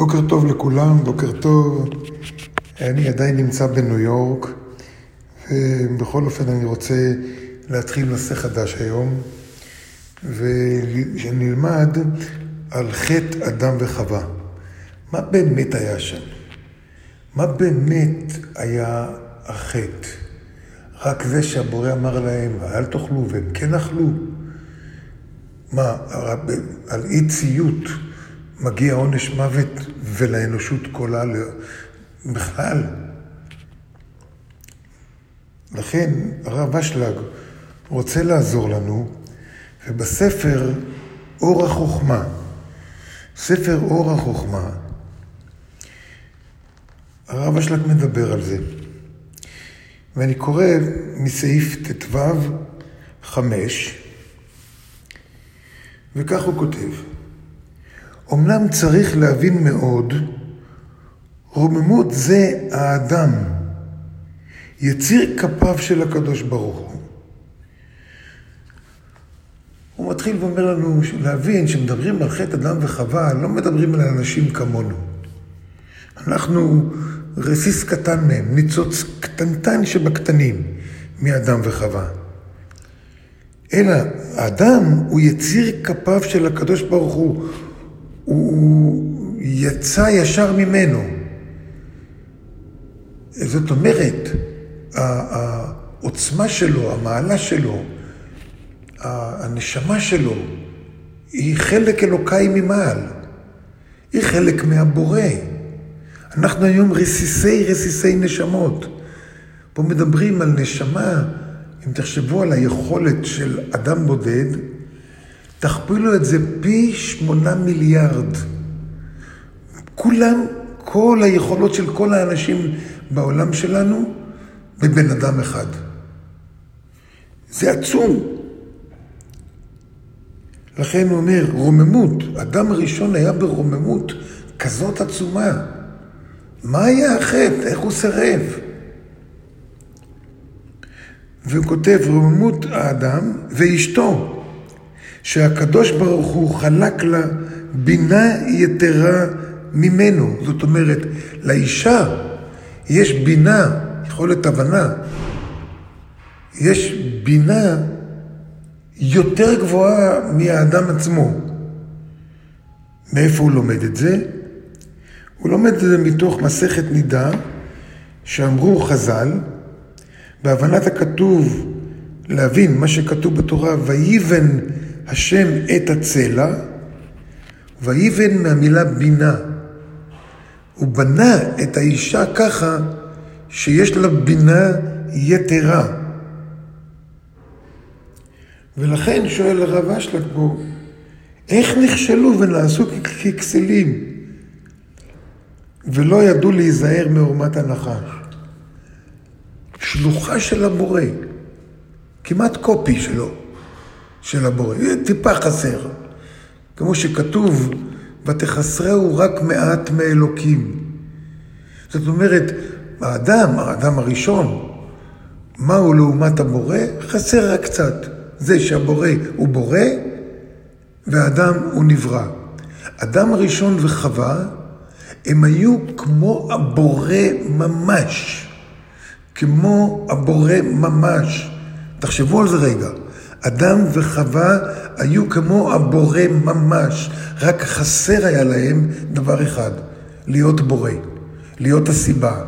בוקר טוב לכולם, בוקר טוב. אני עדיין נמצא בניו יורק, ובכל אופן אני רוצה להתחיל נושא חדש היום, ושנלמד על חטא אדם וחווה. מה באמת היה שם? מה באמת היה החטא? רק זה שהבורא אמר להם, אל תאכלו, והם כן אכלו? מה, על אי ציות מגיע עונש מוות ולאנושות כולה בכלל? לכן הרב אשלג רוצה לעזור לנו, ובספר אור החוכמה, ספר אור החוכמה, הרב אשלג מדבר על זה. ואני קורא מסעיף ט"ו חמש, וכך הוא כותב: אמנם צריך להבין מאוד, רוממות זה האדם, יציר כפיו של הקדוש ברוך הוא. הוא מתחיל ואומר לנו להבין שמדברים על חטא אדם וחווה, לא מדברים על אנשים כמונו. אנחנו רסיס קטן מהם, ניצוץ קטנטן שבקטנים מאדם וחווה. אלא האדם הוא יציר כפיו של הקדוש ברוך הוא. הוא יצא ישר ממנו. זאת אומרת, העוצמה שלו, המעלה שלו, הנשמה שלו, היא חלק אלוקאי ממעל. היא חלק מהבורא. אנחנו היום רסיסי רסיסי נשמות. פה מדברים על נשמה, אם תחשבו על היכולת של אדם בודד, תכפילו את זה פי שמונה מיליארד. כולם, כל היכולות של כל האנשים בעולם שלנו, בבן אדם אחד. זה עצום. לכן הוא אומר, רוממות, אדם הראשון היה ברוממות כזאת עצומה. מה היה החטא? איך הוא סירב? והוא כותב, רוממות האדם ואשתו. שהקדוש ברוך הוא חלק לה בינה יתרה ממנו. זאת אומרת, לאישה יש בינה, יכולת הבנה, יש בינה יותר גבוהה מהאדם עצמו. מאיפה הוא לומד את זה? הוא לומד את זה מתוך מסכת נידה, שאמרו חז"ל, בהבנת הכתוב, להבין מה שכתוב בתורה, ויבן השם את הצלע, ויבן מהמילה בינה. הוא בנה את האישה ככה שיש לה בינה יתרה. ולכן שואל הרב אשלג פה, איך נכשלו ונעשו ככסלים ולא ידעו להיזהר מעורמת הנחש? שלוחה של הבורא, כמעט קופי שלו. של הבורא. טיפה חסר. כמו שכתוב, ותחסרהו רק מעט מאלוקים. זאת אומרת, האדם, האדם הראשון, מהו לעומת הבורא? חסר רק קצת. זה שהבורא הוא בורא והאדם הוא נברא. אדם הראשון וחווה, הם היו כמו הבורא ממש. כמו הבורא ממש. תחשבו על זה רגע. אדם וחווה היו כמו הבורא ממש, רק חסר היה להם דבר אחד, להיות בורא, להיות הסיבה,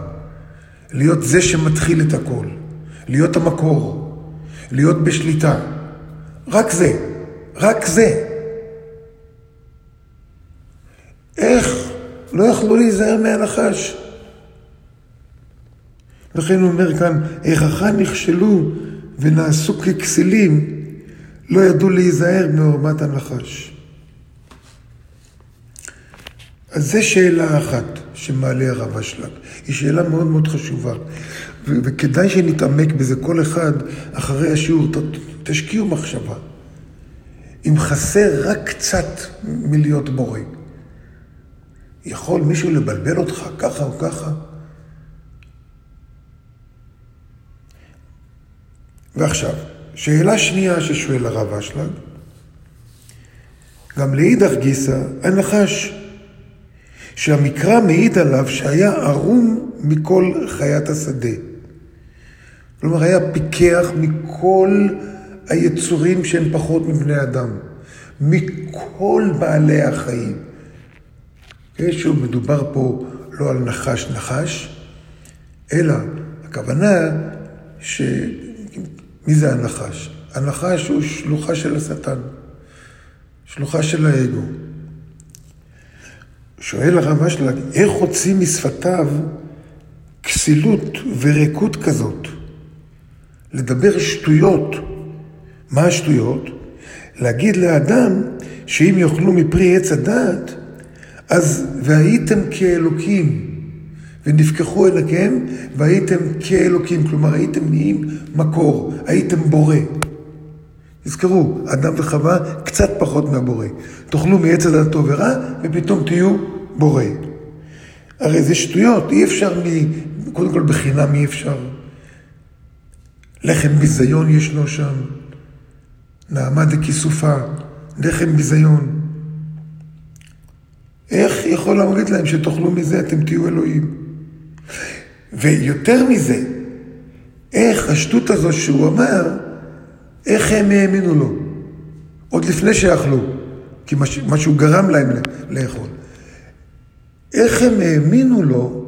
להיות זה שמתחיל את הכל, להיות המקור, להיות בשליטה. רק זה, רק זה. איך לא יכלו להיזהר מהנחש? לכן הוא אומר כאן, איככה נכשלו ונעשו ככסילים לא ידעו להיזהר מעורמת הנחש. אז זו שאלה אחת שמעלה הרב אשלג. היא שאלה מאוד מאוד חשובה. ו- וכדאי שנתעמק בזה כל אחד אחרי השיעור, ת- תשקיעו מחשבה. אם חסר רק קצת מלהיות בורא, יכול מישהו לבלבל אותך ככה או ככה? ועכשיו, שאלה שנייה ששואל הרב אשלג, גם לאידך גיסא, הנחש, שהמקרא מעיד עליו שהיה ערום מכל חיית השדה. כלומר, היה פיקח מכל היצורים שהם פחות מבני אדם, מכל בעלי החיים. שוב, מדובר פה לא על נחש נחש, אלא הכוונה ש... מי זה הנחש? הנחש הוא שלוחה של השטן, שלוחה של האגו. שואל הרב אשלג, איך הוציא משפתיו כסילות וריקות כזאת? לדבר שטויות. מה השטויות? להגיד לאדם שאם יאכלו מפרי עץ הדעת, אז והייתם כאלוקים, ונפקחו עיניכם והייתם כאלוקים, כלומר הייתם נהיים מקור, הייתם בורא. תזכרו, אדם וחווה קצת פחות מהבורא. תאכלו מעץ הדעת טוב ורע, ופתאום תהיו בורא. הרי זה שטויות, אי אפשר מ... קודם כל בחינם אי אפשר. לחם ביזיון ישנו שם, נעמה דכיסופה, לחם ביזיון. איך יכול להגיד להם שתאכלו מזה, אתם תהיו אלוהים? ויותר מזה, איך השטות הזו שהוא אמר, איך הם האמינו לו? עוד לפני שאכלו, כי מה שהוא גרם להם לאכול. איך הם האמינו לו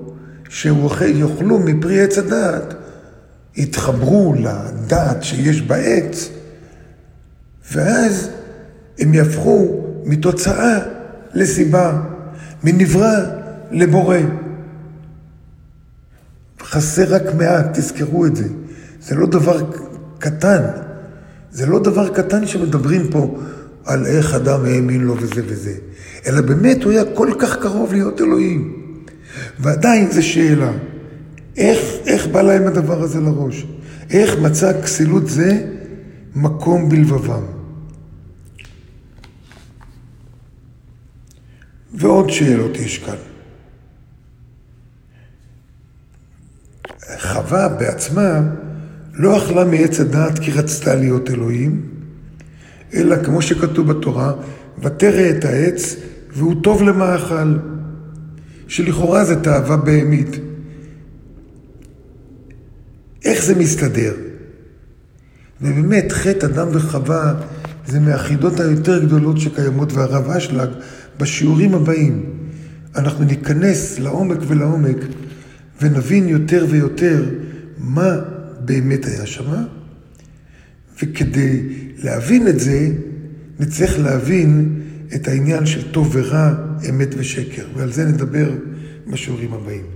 שיאכלו מפרי עץ הדעת, יתחברו לדעת שיש בעץ, ואז הם יהפכו מתוצאה לסיבה, מנברא לבורא. חסר רק מעט, תזכרו את זה. זה לא דבר קטן. זה לא דבר קטן שמדברים פה על איך אדם האמין לו וזה וזה. אלא באמת הוא היה כל כך קרוב להיות אלוהים. ועדיין זו שאלה, איך, איך בא להם הדבר הזה לראש? איך מצא כסילות זה מקום בלבבם? ועוד שאלות יש כאן. חווה בעצמה לא אכלה מעץ הדעת כי רצתה להיות אלוהים, אלא כמו שכתוב בתורה, ותרא את העץ והוא טוב למאכל, שלכאורה זה תאווה בהמית. איך זה מסתדר? ובאמת, חטא אדם וחווה זה מהחידות היותר גדולות שקיימות, והרב אשלג, בשיעורים הבאים, אנחנו ניכנס לעומק ולעומק ונבין יותר ויותר מה באמת היה שם, וכדי להבין את זה, נצטרך להבין את העניין של טוב ורע, אמת ושקר, ועל זה נדבר בשיעורים הבאים.